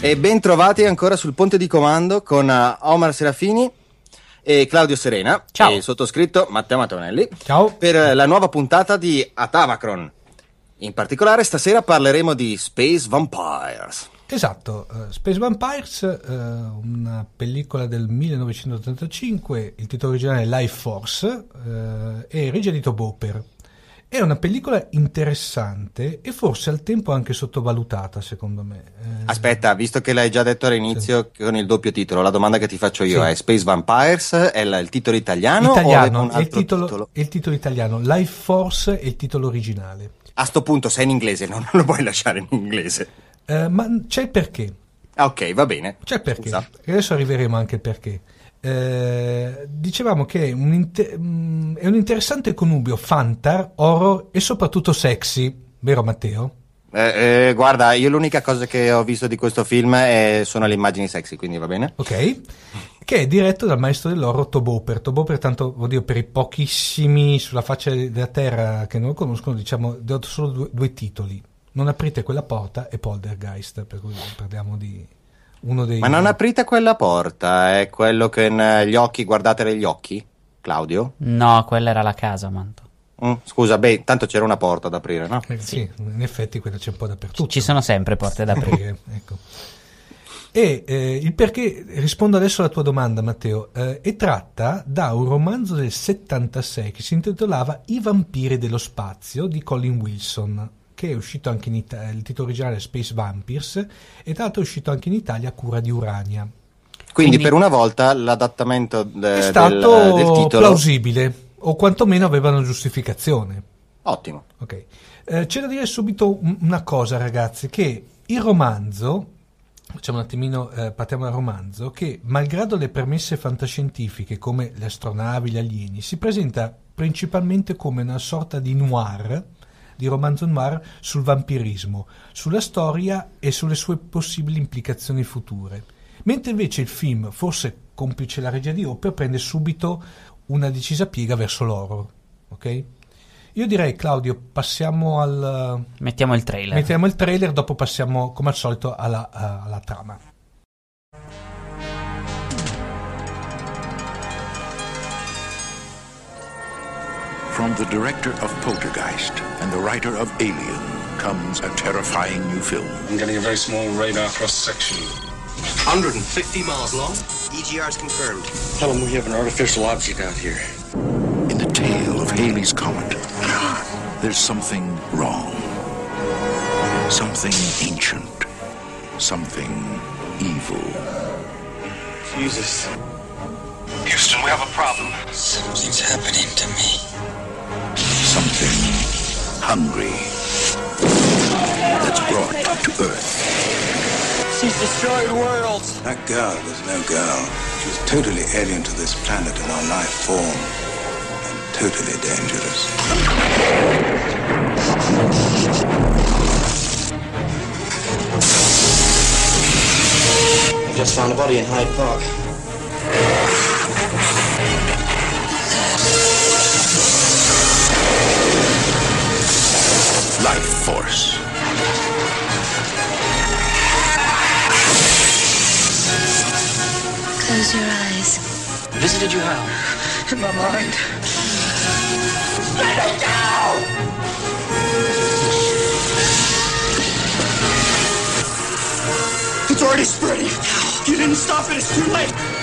E ben trovati ancora sul ponte di comando con uh, Omar Serafini e Claudio Serena Ciao. e sottoscritto Matteo Matonelli Ciao. per uh, la nuova puntata di Atavacron. In particolare stasera parleremo di Space Vampires. Esatto, eh, Space Vampires, eh, una pellicola del 1985, il titolo originale è Life Force eh, e regia di Tobe Hooper. È una pellicola interessante e forse al tempo anche sottovalutata, secondo me. Eh, Aspetta, visto che l'hai già detto all'inizio con il doppio titolo, la domanda che ti faccio io Sì. è Space Vampires è la- il titolo italiano, o italiano, un è il titolo, titolo? il titolo italiano. Life Force è il titolo originale. A sto punto sei in inglese, no? non lo puoi lasciare in inglese. Eh, ma c'è il perché. Ah, ok, va bene. C'è il perché. Esatto. E adesso arriveremo anche al perché. Eh, dicevamo che è un, inte- mm, è un interessante connubio fantar, horror e soprattutto sexy, vero Matteo? Eh, eh, guarda, io l'unica cosa che ho visto di questo film è- sono le immagini sexy, quindi va bene? Ok? Che è diretto dal maestro Hooper. Tobe Hooper, tanto dire per i pochissimi sulla faccia della terra che non lo conoscono, diciamo, do solo due, due titoli. Non aprite quella porta e Poltergeist, per cui parliamo di uno dei... Ma non aprite quella porta, è quello che negli occhi guardate negli occhi, Claudio? No, quella era la casa, Manto. Mm, scusa, beh, tanto c'era una porta ad aprire, no? Eh, sì, in effetti quella c'è un po' dappertutto. Ci sono sempre porte da aprire. aprire, ecco. E eh, il perché, rispondo adesso alla tua domanda Matteo, eh, è tratta da un romanzo del 76 che si intitolava I vampiri dello spazio di Colin Wilson, che è uscito anche in Italia, il titolo originale è Space Vampires, e tra l'altro è uscito anche in Italia a cura di Urania. Quindi, Quindi- per una volta l'adattamento de- È del, stato del titolo... plausibile, o quantomeno aveva una giustificazione. Ottimo. Ok. Eh, c'è da dire subito un- una cosa, ragazzi, che il romanzo, facciamo un attimino, eh, partiamo dal romanzo, che malgrado le premesse fantascientifiche come le astronavi, gli alieni, si presenta principalmente come una sorta di noir, di romanzo noir sul vampirismo, sulla storia e sulle sue possibili implicazioni future. Mentre invece il film, forse complice la regia di Hopper, prende subito una decisa piega verso l'horror. Ok? Io direi, Claudio, passiamo al. Mettiamo il trailer. Mettiamo il trailer, dopo passiamo, come al solito, alla, alla trama. From the director of Poltergeist and the writer of Alien comes a terrifying new film. I'm getting a very small radar cross section. 150 miles long. EGR's confirmed. Tell them we have an artificial object out here. In the tail of Haley's Comet, there's something wrong. Something ancient. Something evil. Jesus. Houston, we have a problem. Something's happening to me. Hungry. That's brought to Earth. She's destroyed worlds. That girl was no girl. She was totally alien to this planet and our life form. And totally dangerous. We just found a body in Hyde Park. Life Force. Close your eyes. Visited you how? In my mind. Let it go! It's already spreading. You didn't stop it. It's too late.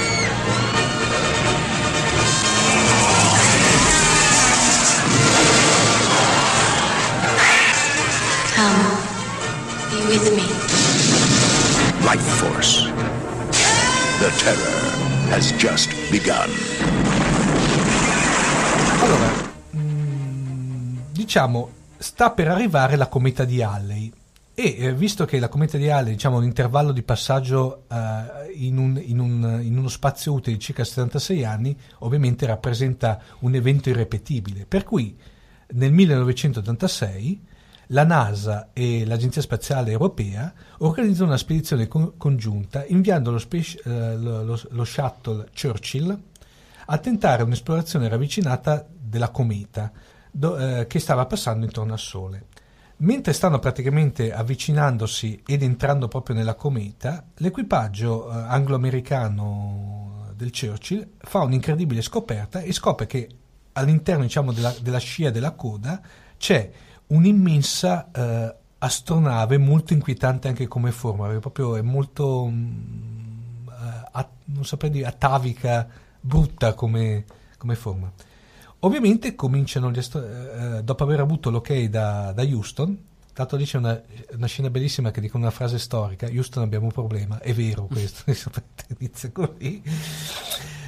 With me. Life Force. The terror has just begun. Allora, mm, diciamo, sta per arrivare la cometa di Halley e eh, visto che la cometa di Halley diciamo, ha un intervallo di passaggio eh, in, un- in un- in uno spazio utile di circa 76 anni, ovviamente rappresenta un evento irrepetibile. Per cui nel 1986 la NASA e l'Agenzia Spaziale Europea organizzano una spedizione con- congiunta inviando lo, space- eh, lo- lo- lo shuttle Churchill a tentare un'esplorazione ravvicinata della cometa do- eh, che stava passando intorno al Sole. Mentre stanno praticamente avvicinandosi ed entrando proprio nella cometa, l'equipaggio eh, anglo-americano del Churchill fa un'incredibile scoperta e scopre che all'interno diciamo, della, della scia della coda c'è un'immensa eh, astronave molto inquietante anche come forma, perché proprio è molto, mm, eh, at- non saprei dire, atavica, brutta come, come forma. Ovviamente cominciano, gli astro- eh, dopo aver avuto l'ok da, da Houston, tanto lì c'è una, una scena bellissima che dice una frase storica, Houston abbiamo un problema, è vero questo, inizia così,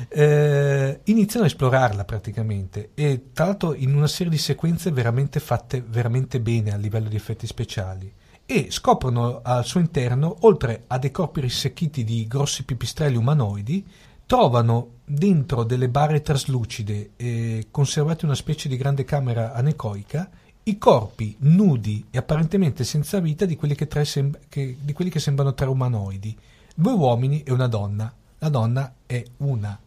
eh, iniziano a esplorarla praticamente e tra l'altro in una serie di sequenze veramente fatte veramente bene a livello di effetti speciali e scoprono al suo interno, oltre a dei corpi risecchiti di grossi pipistrelli umanoidi, trovano dentro delle barre traslucide e conservate una specie di grande camera anecoica i corpi nudi e apparentemente senza vita di quelli che, sem- che- di quelli che sembrano tre umanoidi, due uomini e una donna. La donna è una,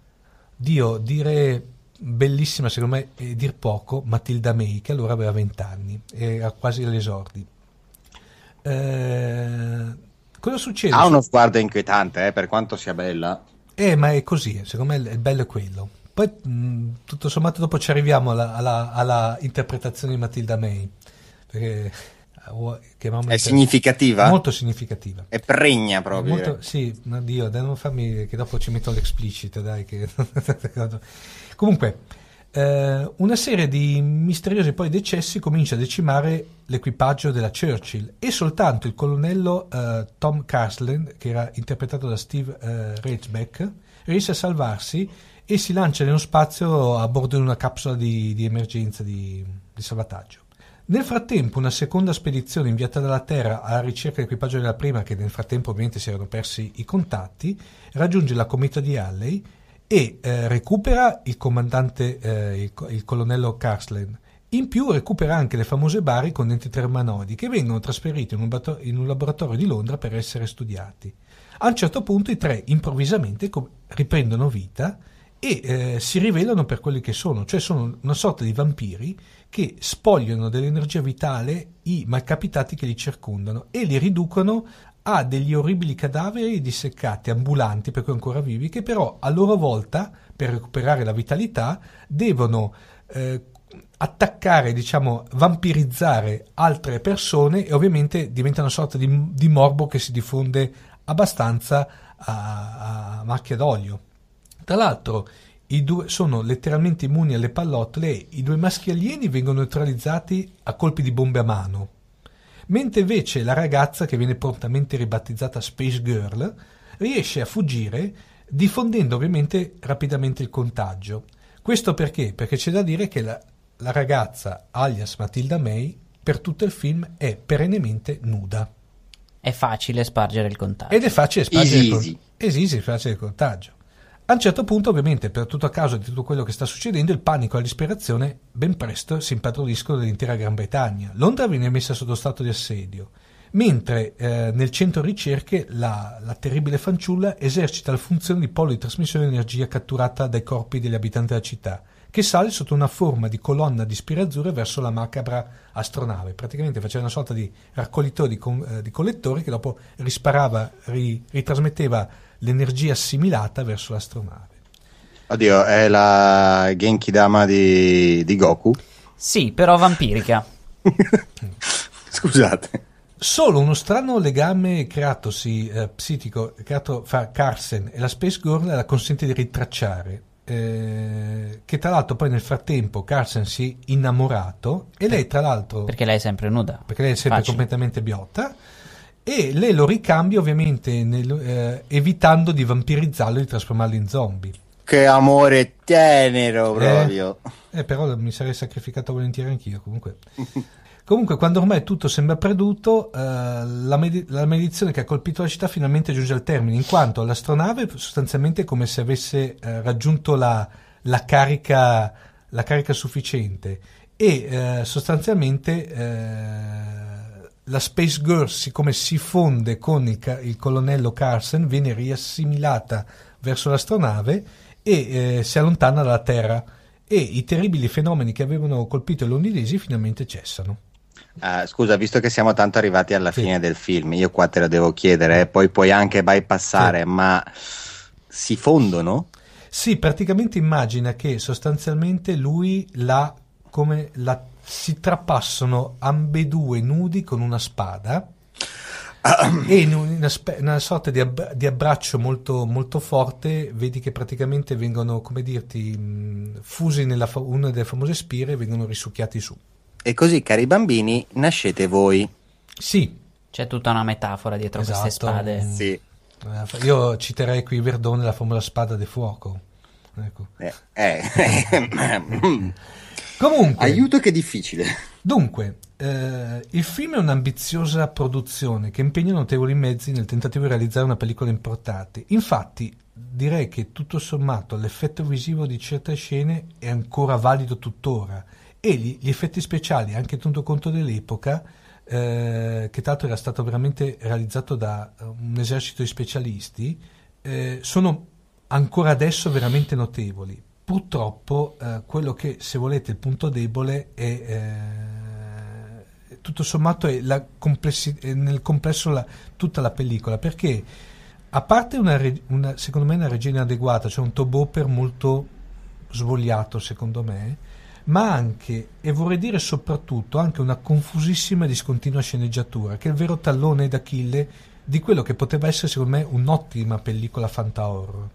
Dio, dire bellissima secondo me e dir poco, Matilda May, che allora aveva 20 anni, era quasi agli esordi. Eh, cosa succede? Ha uno sguardo inquietante, eh, per quanto sia bella. Eh, ma è così, secondo me il bello è quello. Poi, mh, tutto sommato, dopo ci arriviamo alla, alla- alla interpretazione di Matilda May. Perché eh, È significativa? Molto significativa. È pregna proprio. Molto- direi. sì, no, Dio, dai, non farmi che dopo ci metto l'explicit, dai. Che... Comunque, eh, una serie di misteriosi poi decessi comincia a decimare l'equipaggio della Churchill e soltanto il colonnello eh, Tom Carsland, che era interpretato da Steve eh, Reichbeck, riesce a salvarsi e si lancia nello spazio a bordo di una capsula di, di emergenza di, di salvataggio. Nel frattempo, una seconda spedizione inviata dalla Terra alla ricerca dell'equipaggio della prima, che nel frattempo ovviamente si erano persi i contatti, raggiunge la cometa di Halley e eh, recupera il comandante, eh, il, il colonnello Carsland. In più recupera anche le famose bari con denti termanoidi che vengono trasferiti in un, bato- in un laboratorio di Londra per essere studiati. A un certo punto i tre improvvisamente co- riprendono vita e eh, si rivelano per quelli che sono, cioè sono una sorta di vampiri che spogliano dell'energia vitale i malcapitati che li circondano e li riducono a degli orribili cadaveri disseccati, ambulanti, per cui ancora vivi, che però a loro volta, per recuperare la vitalità, devono eh, attaccare, diciamo, vampirizzare altre persone e ovviamente diventa una sorta di, di morbo che si diffonde abbastanza a, a macchia d'olio. Tra l'altro, i due sono letteralmente immuni alle pallottole e i due maschi alieni vengono neutralizzati a colpi di bombe a mano. Mentre invece la ragazza, che viene prontamente ribattezzata Space Girl, riesce a fuggire, diffondendo ovviamente rapidamente il contagio. Questo perché? Perché c'è da dire che la, la ragazza, alias Matilda May, per tutto il film è perennemente nuda. È facile spargere il contagio. Ed è facile spargere Easy, il con- easy. Easy, easy, facile il contagio. A un certo punto, ovviamente, per tutto a causa di tutto quello che sta succedendo, il panico e la disperazione ben presto si impadroniscono dell'intera Gran Bretagna. Londra viene messa sotto stato di assedio, mentre eh, nel centro ricerche la, la terribile fanciulla esercita la funzione di polo di trasmissione di energia catturata dai corpi degli abitanti della città, che sale sotto una forma di colonna di spire azzurre verso la macabra astronave. Praticamente faceva una sorta di raccoglitore di, con- eh, di collettori che dopo risparava, ri- ritrasmetteva l'energia assimilata verso l'astronave. Oddio, è la Genki Dama di, di Goku? Sì, però vampirica. Scusate. Solo uno strano legame creatosi, eh, psichico creato fra Carsen e la Space Girl la consente di ritracciare. eh, che tra l'altro poi nel frattempo Carsen si è innamorato e lei tra l'altro Perché lei è sempre nuda. perché lei è sempre Facile. completamente biotta e lei lo ricambia ovviamente nel- eh, evitando di vampirizzarlo e di trasformarlo in zombie Che amore tenero proprio. Eh, però mi sarei sacrificato volentieri anch'io. Comunque, comunque quando ormai tutto sembra perduto, eh, la, medi- la maledizione che ha colpito la città finalmente giunge al termine, in quanto l'astronave sostanzialmente è come se avesse eh, raggiunto la, la carica, la carica sufficiente e eh, sostanzialmente eh, la Space Girl, siccome si fonde con il, il colonnello Carson, viene riassimilata verso l'astronave e eh, si allontana dalla Terra e i terribili fenomeni che avevano colpito i londinesi finalmente cessano. Ah, scusa, visto che siamo tanto arrivati alla fine del film, io qua te lo devo chiedere, eh, poi puoi anche bypassare, ma si fondono? Sì, praticamente immagina che sostanzialmente lui la, come la, si trapassano ambedue nudi con una spada e in una, spe- una sorta di, abb- di abbraccio molto, molto forte vedi che praticamente vengono, come dirti, mh, fusi nella fa- una delle famose spire e vengono risucchiati su. E così, cari bambini, nascete voi. Sì. C'è tutta una metafora dietro Esatto. queste spade. Sì. Eh, Io citerei qui Verdone la famosa spada de fuoco. Ecco. Eh, eh. Comunque, Aiuto che è difficile. Dunque, eh, il film è un'ambiziosa produzione che impegna notevoli mezzi nel tentativo di realizzare una pellicola importante. Infatti, direi che tutto sommato l'effetto visivo di certe scene è ancora valido tuttora e gli, gli effetti speciali, anche tenuto conto dell'epoca, eh, che tra l'altro era stato veramente realizzato da eh, un esercito di specialisti, eh, sono ancora adesso veramente notevoli. Purtroppo eh, quello che, se volete, il punto debole è eh, tutto sommato è complessi- nel complesso la- tutta la pellicola, perché a parte una, re- una- secondo me una regia inadeguata, cioè un tobopper molto svogliato secondo me, ma anche, e vorrei dire soprattutto, anche una confusissima e discontinua sceneggiatura, che è il vero tallone d'Achille di quello che poteva essere secondo me un'ottima pellicola fanta-horror.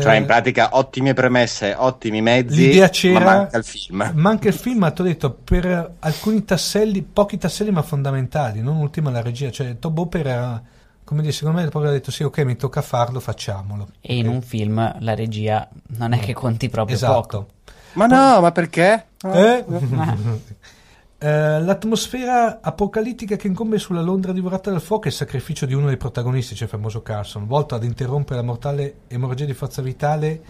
Cioè, Eh, in pratica, ottime premesse, ottimi mezzi, L'idea c'era, ma manca il film. manca il film, ma ti ho detto per alcuni tasselli, pochi tasselli ma fondamentali, non ultima la regia, cioè Tob Hopper era, come dire, secondo me proprio ha detto sì ok mi tocca farlo, facciamolo. E in un film la regia non è che conti proprio Esatto. poco. Ma no, ma perché? Eh? Eh, l'atmosfera apocalittica che incombe sulla Londra divorata dal fuoco è il sacrificio di uno dei protagonisti, cioè il famoso Carson, volto ad interrompere la mortale emorragia di forza vitale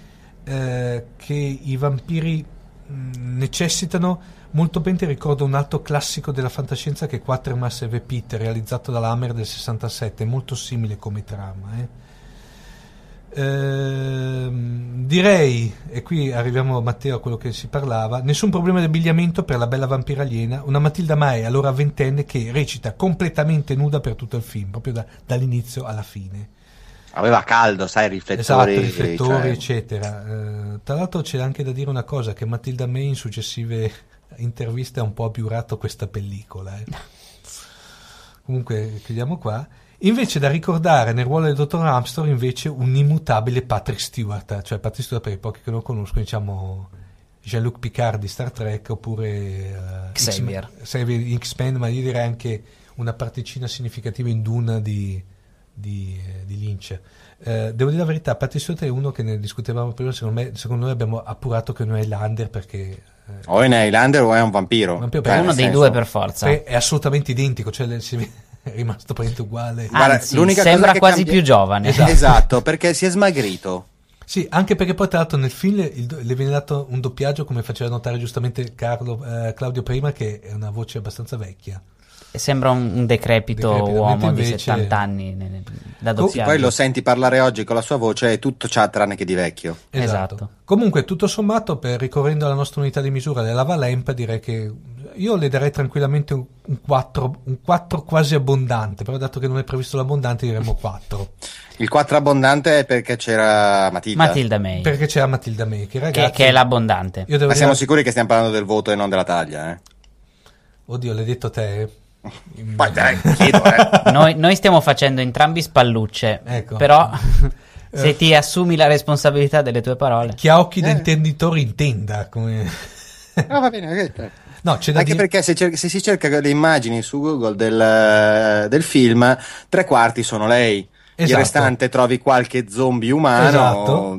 eh, che i vampiri mh, necessitano. Molto ben ti ricordo un altro classico della fantascienza che è Quatermass e Pete, realizzato dalla Hammer del 67, molto simile come trama. eh. Ehm, direi, e qui arriviamo Matteo a quello che si parlava, nessun problema di abbigliamento per la bella vampira aliena, una Matilda Mae, allora ventenne, che recita completamente nuda per tutto il film, proprio da- dall'inizio alla fine. Aveva caldo, sai, Esatto, riflettori. riflettori, cioè- eccetera. Eh, tra l'altro c'è anche da dire una cosa, che Matilda May in successive interviste ha un po' abiurato questa pellicola. eh. Comunque chiudiamo qua. Invece da ricordare nel ruolo del dottor Armstrong invece un immutabile Patrick Stewart, cioè Patrick Stewart per i pochi che non conoscono diciamo Jean-Luc Picard di Star Trek oppure eh, Xavier. X-Men, Xavier X-Men, ma io direi anche una particina significativa in Duna di, di, eh, di Lynch. Eh, devo dire la verità, Patrick Stewart è uno che ne discutevamo prima, secondo me, secondo noi abbiamo appurato che non è Highlander perché O è un Highlander o è un vampiro. Vampiro, Cioè, per- nel Uno dei senso- due per forza. è, è assolutamente identico, cioè le- si- è rimasto praticamente uguale. Guarda, Anzi, l'unica cosa sembra che quasi cambia- più giovane. Esatto. perché si è smagrito. Sì, anche perché poi tra l'altro nel film il do- le viene dato un doppiaggio, come faceva notare giustamente Carlo, eh, Claudio prima, che è una voce abbastanza vecchia. Sembra un, un decrepito, Decrepito, uomo mentre di invece- 70 anni ne- ne- da doppiaggio. Poi lo senti parlare oggi con la sua voce e tutto c'ha tranne che di vecchio. Esatto. Comunque, tutto sommato, per, ricorrendo alla nostra unità di misura della Valempa, direi che io le darei tranquillamente un, un 4, un 4 quasi abbondante, però dato che non è previsto l'abbondante diremmo 4. Il 4 abbondante è perché c'era Matilda. Matilda May, Perché c'era Matilda May, che che, ragazzi... che è l'abbondante. Ma siamo dire- sicuri che stiamo parlando del voto e non della taglia, eh? Oddio, l'hai detto te? Poi dai, chiedo, eh. Noi, noi stiamo facendo entrambi spallucce, Ecco. però Eh. se ti assumi la responsabilità delle tue parole... Chi ha occhi da Eh. intenditore intenda. Come... No, va bene. ok. No, c'è da Anche dire... perché se, cer- se si cerca le immagini su Google del, del film, tre quarti sono lei. Il Esatto. restante trovi qualche zombie umano. Esatto.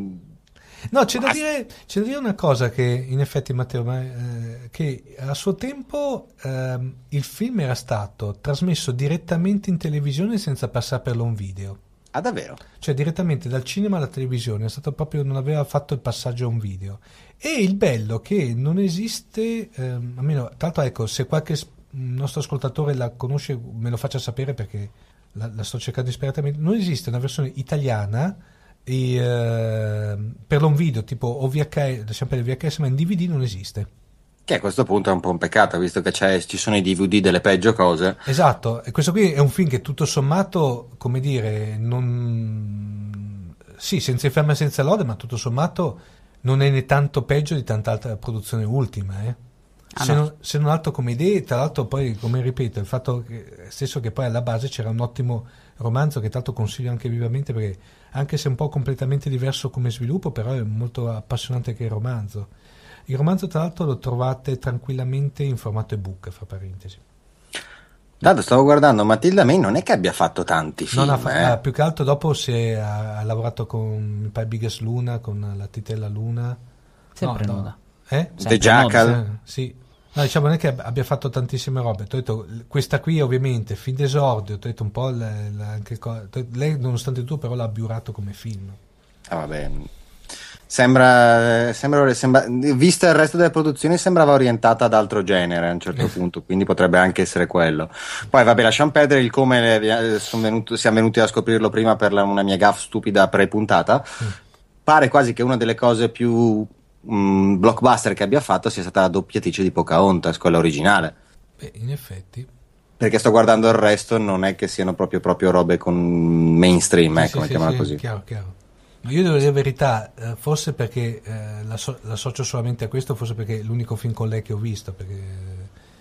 No, c'è da, dire, c'è da dire una cosa che in effetti Matteo, ma, eh, che a suo tempo ehm, il film era stato trasmesso direttamente in televisione senza passare per un video. Ah, davvero? Cioè direttamente dal cinema alla televisione, è stato proprio, non aveva fatto il passaggio a un video. E il bello che non esiste, ehm, almeno, tra l'altro ecco, se qualche nostro ascoltatore la conosce me lo faccia sapere perché la, la sto cercando disperatamente, non esiste una versione italiana e, ehm, per un video tipo o VHS, ma in DVD non esiste. Che a questo punto è un po' un peccato, visto che c'è- ci sono i DVD delle peggio cose. Esatto, e questo qui è un film che tutto sommato, come dire, non... Sì, senza inferma e senza lode, ma tutto sommato non è né tanto peggio di tanta altra produzione ultima, eh. Ah, se, no. non, se non altro come idee, tra l'altro poi, come ripeto, il fatto che, stesso che poi alla base c'era un ottimo romanzo che tanto consiglio anche vivamente perché anche se è un po' completamente diverso come sviluppo, però è molto appassionante anche il romanzo. Il romanzo tra l'altro lo trovate tranquillamente in formato ebook, fra parentesi. Tanto stavo guardando, Matilda May non è che abbia fatto tanti film. Non ha fa- eh. ah, più che altro dopo si è- ha, ha lavorato con mi pare Biggest Luna, con la titella Luna. Sempre No, no. Eh? The Jackal. Eh, sì. No, diciamo non è che ab- abbia fatto tantissime robe. T'ho detto, questa qui ovviamente, fin d'esordio, ti ho detto un po' la- la- anche t'ho- lei nonostante tutto però l'ha abiurato come film. Ah, vabbè. Sembra, sembra, sembra, vista il resto delle produzioni, sembrava orientata ad altro genere a un certo punto, quindi potrebbe anche essere quello. Poi, vabbè, lasciamo perdere il come eh, venuto- siamo venuti a scoprirlo prima per la- una mia gaff stupida pre-puntata. Pare quasi che una delle cose più mm, blockbuster che abbia fatto sia stata la doppiatrice di Pocahontas, quella originale. Beh, in effetti. Perché sto guardando il resto, non è che siano proprio, proprio robe con mainstream, Sì, ecco, sì, mettiamola sì, così. Chiaro, chiaro. Ma io devo dire la verità, eh, forse perché eh, l'asso- l'associo solamente a questo, forse perché è l'unico film con lei che ho visto. Perché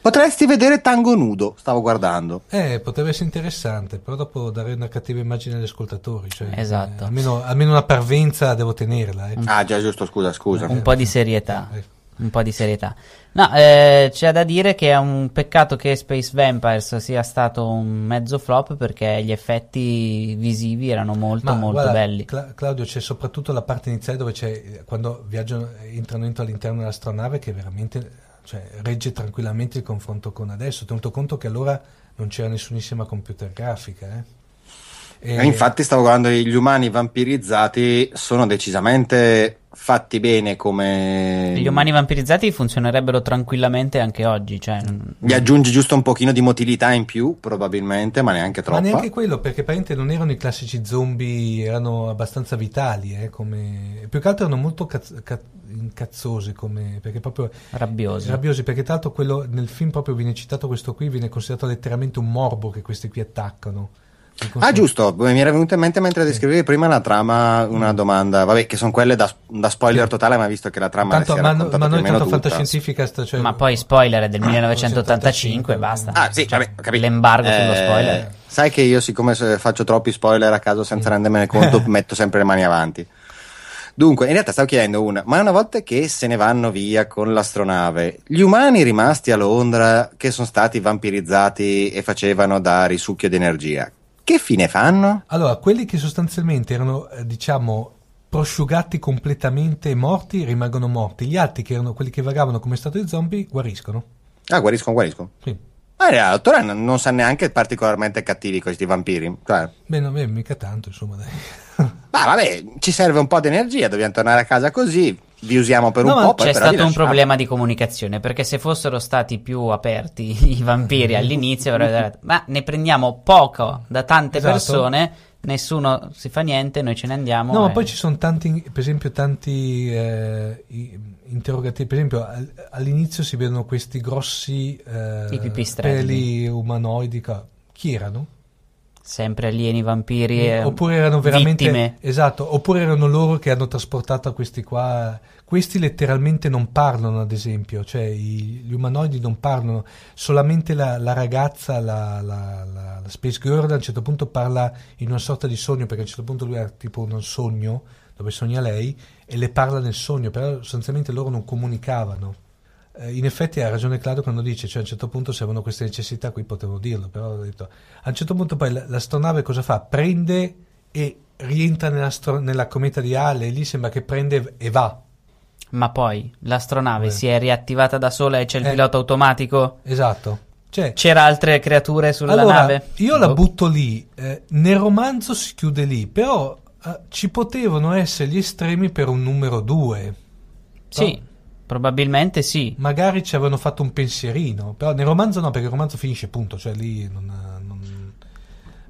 Potresti vedere Tango Nudo, stavo guardando. Eh, potrebbe essere interessante, però dopo dare una cattiva immagine agli ascoltatori. Cioè, Esatto. eh, almeno, almeno una parvenza devo tenerla. eh. Ah, già, giusto, scusa, scusa. Un po' di serietà. Eh, Un po' di serietà. No, eh, c'è da dire che è un peccato che Space Vampires sia stato un mezzo flop perché gli effetti visivi erano molto Ma molto guarda, belli. Cla- Claudio, c'è soprattutto la parte iniziale dove c'è eh, quando viaggiano, entrano dentro all'interno dell'astronave che veramente cioè, regge tranquillamente il confronto con adesso, tenuto conto che allora non c'era nessunissima computer grafica. Eh. E- E infatti stavo guardando gli umani vampirizzati sono decisamente fatti bene come Gli umani vampirizzati funzionerebbero tranquillamente anche oggi. Cioè, gli aggiungi giusto un pochino di motilità in più probabilmente ma neanche Ma troppa neanche quello, perché praticamente non erano i classici zombie, erano abbastanza vitali, eh, come... più che altro erano molto caz- ca- incazzosi, come... perché proprio rabbiosi. rabbiosi, perché tra l'altro quello, nel film proprio viene citato questo qui, viene considerato letteralmente un morbo che questi qui attaccano. Ah giusto mi era venuto in mente mentre descrivevi prima la trama una domanda. Vabbè che sono quelle da, da spoiler totale ma visto che la trama Tanto, è ma, ma noi meno tanto fantascientifica sta- cioè- Ma poi spoiler è del 1985 basta. ah sì vabbè, ho capito. L'embargo sullo Eh, spoiler. sai che io siccome faccio troppi spoiler a caso senza rendermene conto metto sempre le mani avanti. Dunque, in realtà stavo chiedendo una, ma una volta che se ne vanno via con l'astronave, gli umani rimasti a Londra che sono stati vampirizzati e facevano da risucchio di energia, Che fine fanno? Allora, quelli che sostanzialmente erano, eh, diciamo, prosciugati completamente e morti rimangono morti. Gli altri, che erano quelli che vagavano come stato di zombie, guariscono. Ah, guariscono, guariscono. Sì. Ma in realtà non non sa neanche particolarmente cattivi questi vampiri. Cioè, Beh, no, beh, mica tanto, insomma, dai. ma vabbè, ci serve un po' di energia, dobbiamo tornare a casa così, vi usiamo per No, un ma po', poi c'è stato un problema di comunicazione perché se fossero stati più aperti i vampiri all'inizio avrebbero detto ma ne prendiamo poco da tante Esatto. persone nessuno si fa niente noi ce ne andiamo No, ma e- poi ci sono tanti, per esempio, tanti eh, interrogativi. Per esempio, al- all'inizio si vedono questi grossi eh, I pipistrelli. peli umanoidi. Chi erano? Sempre alieni vampiri e oppure erano veramente vittime esatto, oppure erano loro che hanno trasportato questi qua. Questi letteralmente non parlano, ad esempio, cioè i- gli umanoidi non parlano, solamente la, la ragazza, la, la- la- la Space Girl, a un certo punto parla in una sorta di sogno, perché a un certo punto lui ha tipo un sogno dove sogna lei e le parla nel sogno, però sostanzialmente loro non comunicavano. Eh, in effetti ha ragione Claudio quando dice, cioè a un certo punto se avevano queste necessità qui potevano dirlo, però ho detto, a un certo punto poi la- l'astronave cosa fa? Prende e rientra nella, stro- nella cometa di Hale e lì sembra che prende e va. ma poi l'astronave Beh. si è riattivata da sola e c'è il Eh. pilota automatico Esatto. Cioè, c'era altre creature sulla allora, nave io la Boh. butto lì, eh, nel romanzo si chiude lì, però eh, ci potevano essere gli estremi per un numero 2. sì probabilmente sì Magari ci avevano fatto un pensierino, però nel romanzo no, perché il romanzo finisce punto, cioè lì non... non-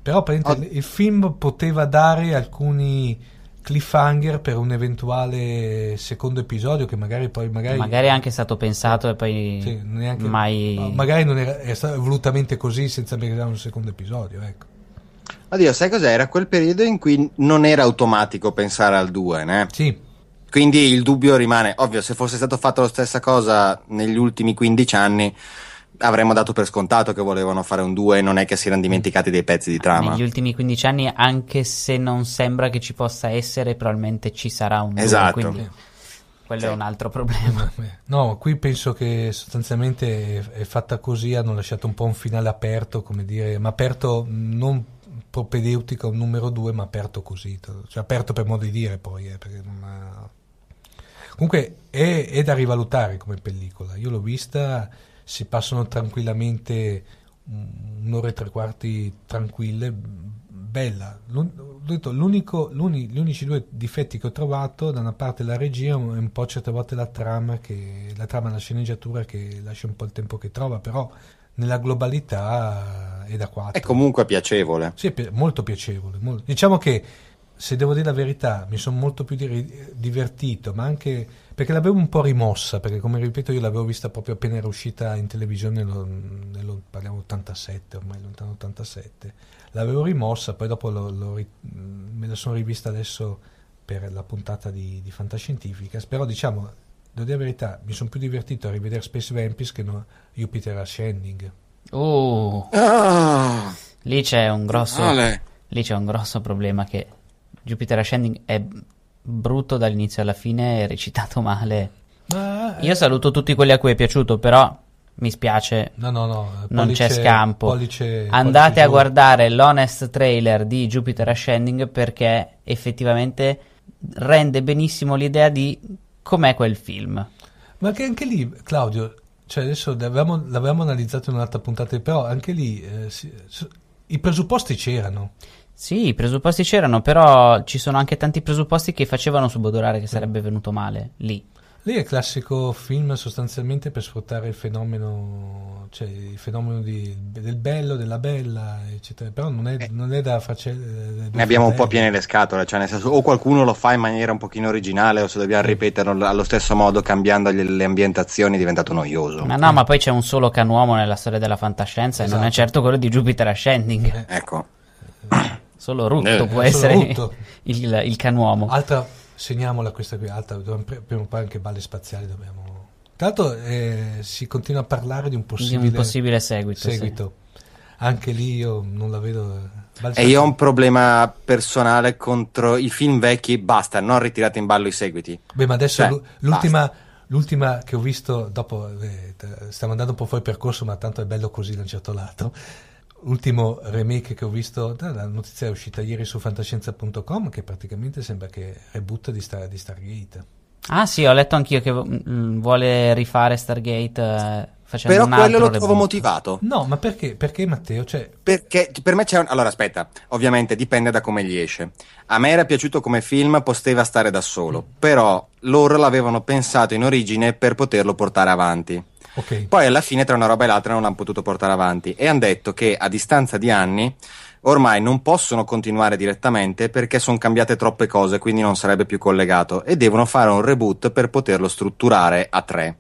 Però praticamente il film poteva dare alcuni cliffhanger per un eventuale secondo episodio che magari poi magari... magari è anche stato pensato e poi Sì, neanche- mai no, magari non era, è stato volutamente così senza meritare un secondo episodio, ecco. Oddio, sai cos'è? Era quel periodo in cui non era automatico pensare al 2, né? Sì, Quindi il dubbio rimane. Ovvio, se fosse stato fatto la stessa cosa negli ultimi 15 anni, avremmo dato per scontato che volevano fare un 2 e non è che si erano dimenticati dei pezzi di trama. negli ultimi 15 anni anche se non sembra che ci possa essere probabilmente ci sarà un 2 Esatto. quindi quello Sì. è un altro problema No, qui penso che sostanzialmente è, fatta così, hanno lasciato un po' un finale aperto, come dire, ma aperto non propedeutico un numero 2, ma aperto così, cioè aperto per modo di dire poi, eh, perché non ha- Comunque è, è da rivalutare come pellicola, io l'ho vista, si passano tranquillamente un- un'ora e tre quarti tranquille, bella. L'un- ho detto, l'unico- l'uni- gli unici due difetti che ho trovato, da una parte la regia e un po' certe volte la trama, che, la trama, la sceneggiatura che lascia un po' il tempo che trova, però nella globalità è da 4. È comunque piacevole. Sì, è pi- molto piacevole. mol- Diciamo che, se devo dire la verità, mi sono molto più di- divertito, ma anche perché l'avevo un po' rimossa, perché come ripeto io l'avevo vista proprio appena era uscita in televisione, nello, nello- parliamo 87, ormai lontano 87. L'avevo rimossa, poi dopo l'ho ri- me la sono rivista adesso per la puntata di, di Fantascientificas, però diciamo, devo dire la verità, mi sono più divertito a rivedere Space Vampires che no Jupiter Ascending. Uh, Ah, lì c'è un grosso lì c'è un grosso problema che Jupiter Ascending è brutto dall'inizio alla fine è recitato male Ma, eh, io saluto tutti quelli a cui è piaciuto però mi spiace No, no, no. non pollice- c'è scampo. pollice- Andate pollice a guardare l'honest trailer di Jupiter Ascending perché effettivamente rende benissimo l'idea di com'è quel film. Ma che anche lì, Claudio, cioè adesso l'avevamo, l'avevamo analizzato in un'altra puntata, però anche lì eh, si- i presupposti c'erano. Sì, i presupposti c'erano, però ci sono anche tanti presupposti che facevano subodorare che sarebbe venuto male lì. Lì è il classico film sostanzialmente per sfruttare il fenomeno, cioè il fenomeno di- del bello, della bella, eccetera. Però non è, non è da farci. Ne abbiamo un po' piene le scatole, cioè nel senso o qualcuno lo fa in maniera un pochino originale o se dobbiamo ripeterlo allo stesso modo cambiando gli- le ambientazioni è diventato noioso. Ma no, ma poi c'è un solo canuomo nella storia della fantascienza e non è Esatto. certo quello di Jupiter Ascending. Ecco. Solo Rutto Eh, può solo essere Rutto. il, il canuomo. Altra, segniamola questa qui, altra, dobbiamo prima o poi anche balle spaziali dobbiamo... Tra l'altro eh, si continua a parlare di un Di possibile, un possibile seguito. sì. seguito. Anche lì io non la vedo... eh, balle E io ho un problema personale contro i film vecchi, basta, non ritirate in ballo i seguiti. Beh, ma adesso Cioè, l'u- l'ultima, l'ultima che ho visto, dopo eh, stiamo andando un po' fuori percorso, ma tanto è bello così da un certo lato. Ultimo remake che ho visto, la notizia è uscita ieri su fantascienza.com che praticamente sembra che reboot di, Star- di Stargate. Ah sì, ho letto anch'io che mm, vuole rifare Stargate eh, facendo Però un quello altro lo trovo reboot. motivato. No, ma perché, perché Matteo? Cioè, Perché per me c'è un... Allora aspetta, ovviamente dipende da come gli esce. A me era piaciuto come film, poteva stare da solo, però loro l'avevano pensato in origine per poterlo portare avanti. Ok. Poi alla fine tra una roba e l'altra non l'hanno potuto portare avanti e hanno detto che a distanza di anni ormai non possono continuare direttamente perché sono cambiate troppe cose, quindi non sarebbe più collegato e devono fare un reboot per poterlo strutturare a tre.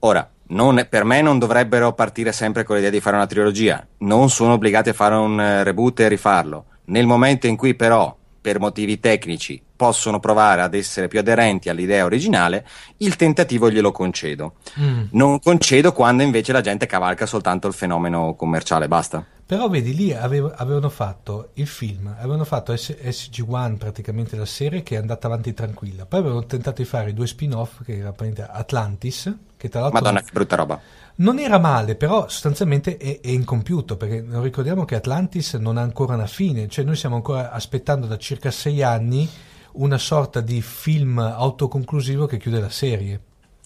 Ora, non per me non dovrebbero partire sempre con l'idea di fare una trilogia, non sono obbligati a fare un eh, reboot e rifarlo. Nel momento in cui però, per motivi tecnici, possono provare ad essere più aderenti all'idea originale, il tentativo glielo concedo. Mm. Non concedo quando invece la gente cavalca soltanto il fenomeno commerciale, basta. Però vedi, lì avevo- avevano fatto il film, avevano fatto S- SG-1 praticamente la serie che è andata avanti tranquilla. Poi avevano tentato di fare due spin-off che era praticamente Atlantis, che tra l'altro Madonna, che brutta roba. non era male, però sostanzialmente è, è incompiuto, perché non ricordiamo che Atlantis non ha ancora una fine, cioè noi stiamo ancora aspettando da circa sei anni una sorta di film autoconclusivo che chiude la serie.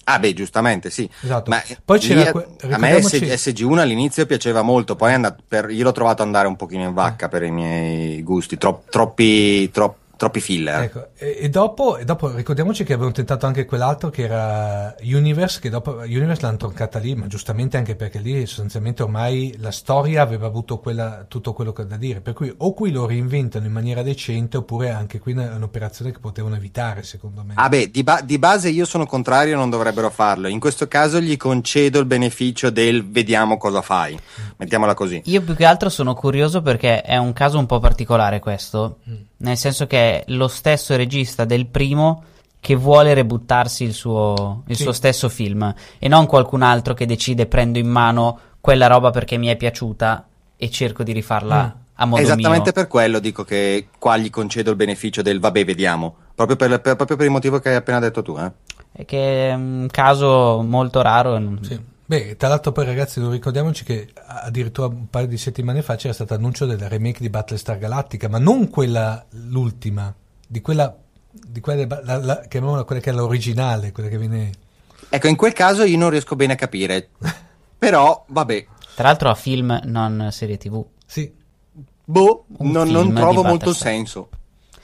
Ah, beh, giustamente, sì. Esatto. Ma Poi c'era a- que- a me ricordiamoci- S- SG1 all'inizio piaceva molto, poi andato per- io l'ho trovato andare un pochino in vacca per i miei gusti, tro- troppi, tro- troppi filler. Ecco, e, e dopo, e dopo ricordiamoci che avevano tentato anche quell'altro che era Universe, che dopo Universe l'hanno troncata lì, ma giustamente anche perché lì sostanzialmente ormai la storia aveva avuto quella- tutto quello che da dire, per cui o qui lo reinventano in maniera decente oppure anche qui è un'operazione che potevano evitare secondo me. Ah beh, di, ba- di base io sono contrario, non dovrebbero farlo. In questo caso gli concedo il beneficio del vediamo cosa fai. Mettiamola così. Io più che altro sono curioso perché è un caso un po' particolare questo, nel senso che è lo stesso regista del primo che vuole rebuttarsi il suo, il Sì. suo stesso film e non qualcun altro che decide prendo in mano quella roba perché mi è piaciuta e cerco di rifarla Mm. a modo Esattamente mio. per quello dico che qua gli concedo il beneficio del vabbè, vediamo. Proprio per, per- proprio per il motivo che hai appena detto tu. Eh? È che è un caso molto raro. Sì. Beh, tra l'altro poi ragazzi ricordiamoci che addirittura un paio di settimane fa c'era stato annuncio del remake di Battlestar Galactica, ma non quella l'ultima, di quella, di quella la, la, chiamiamola quella che è l'originale, quella che viene... Ecco, in quel caso io non riesco bene a capire. Però, vabbè, Tra l'altro a film, non serie tv. Sì, boh, non, non trovo molto senso.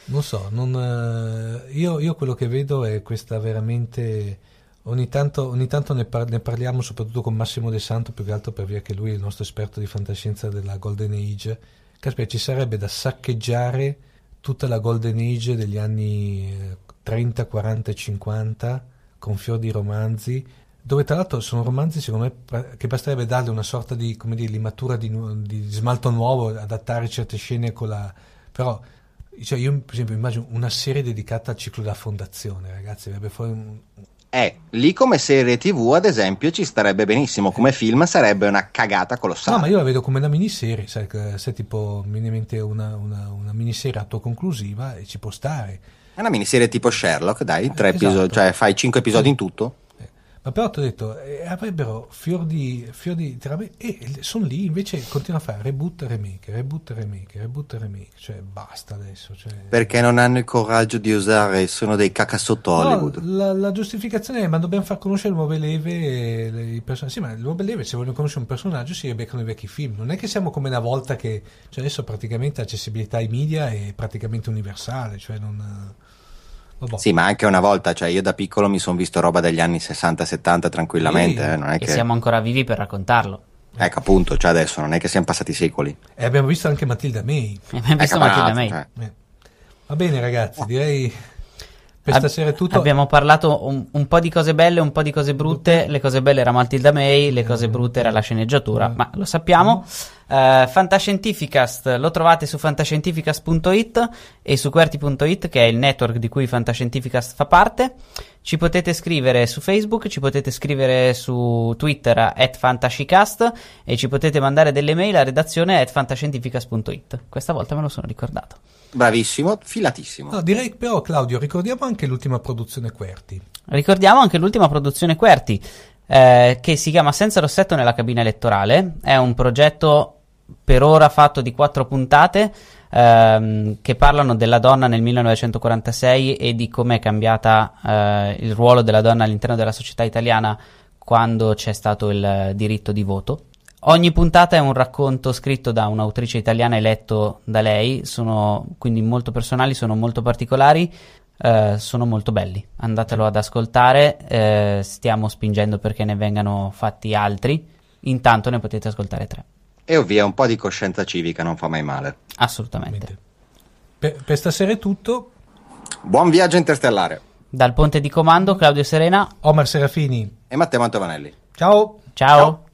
non so, non, eh, io, io quello che vedo è questa veramente... Ogni tanto, ogni tanto ne, par- ne parliamo soprattutto con Massimo De Santo, più che altro per via che lui è il nostro esperto di fantascienza della Golden Age. Caspita, ci sarebbe da saccheggiare tutta la Golden Age degli anni eh, 30, 40 e 50 con fior di romanzi, dove tra l'altro sono romanzi secondo me che basterebbe darle una sorta di, come dire, limatura di, di smalto nuovo, adattare certe scene con la... però cioè io per esempio immagino una serie dedicata al ciclo della fondazione, ragazzi, avrebbe fuori un... Eh, lì come serie TV, ad esempio, ci starebbe benissimo. Come film sarebbe una cagata colossale. No, ma io la vedo come una miniserie, sai, se tipo mi viene in mente una, una, una miniserie autoconclusiva e ci può stare. È una miniserie tipo Sherlock, dai, tre esatto. episodi, cioè fai cinque episodi in tutto. Ma però ti ho detto, eh, avrebbero fior di, fior di trame e sono lì, invece continuano a fare reboot e remake, reboot e remake, reboot e remake, cioè basta adesso. Cioè... Perché non hanno il coraggio di usare, sono dei cacasotto No, Hollywood. la, la giustificazione è ma dobbiamo far conoscere nuove leve e le- i personaggi. Sì, ma nuove leve se vogliono conoscere un personaggio si ribeccano i vecchi film. Non è che siamo come una volta che cioè adesso praticamente l'accessibilità ai media è praticamente universale, cioè non vabbè. Sì, ma anche una volta, cioè io da piccolo mi sono visto roba degli anni 60-70 tranquillamente, Sì. eh, non è E che... siamo ancora vivi per raccontarlo. Ecco, appunto, cioè adesso non è che siamo passati secoli. E abbiamo visto anche Matilda May. Abbiamo visto Ecco, Matilda May. cioè. Eh. Va bene ragazzi, direi per Ab- stasera è tutto. Abbiamo parlato un, un po' di cose belle, un po' di cose brutte. Le cose belle era Matilda May, le cose brutte era la sceneggiatura, ma lo sappiamo. Eh, Fantascientificast lo trovate su fantascientificast.it e su QWERTY.it, che è il network di cui Fantascientificast fa parte. Ci potete scrivere su Facebook, ci potete scrivere su Twitter a @fantascicast e ci potete mandare delle mail a redazione at fantascientificast.it. Questa volta me lo sono ricordato. Bravissimo, filatissimo. No, direi però Claudio, ricordiamo anche l'ultima produzione Querti. Ricordiamo anche l'ultima produzione QWERTY, eh, che si chiama Senza rossetto nella cabina elettorale. È un progetto per ora fatto di quattro puntate ehm, che parlano della donna nel 1946 e di come è cambiata eh, il ruolo della donna all'interno della società italiana quando c'è stato il diritto di voto. Ogni puntata è un racconto scritto da un'autrice italiana e letto da lei, sono quindi molto personali, sono molto particolari, eh, sono molto belli. Andatelo ad ascoltare, eh, stiamo spingendo perché ne vengano fatti altri, intanto ne potete ascoltare tre. E ovvia un po' di coscienza civica non fa mai male. Assolutamente. Per, per stasera è tutto. Buon viaggio interstellare. Dal ponte di comando, Claudio Serena, Omar Serafini. E Matteo Mantovanelli. Ciao. ciao. Ciao.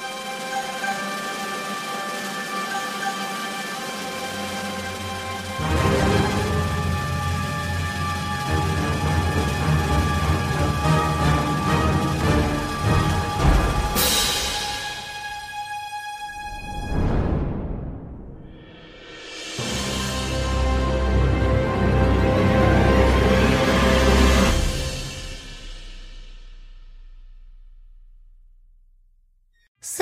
Bye.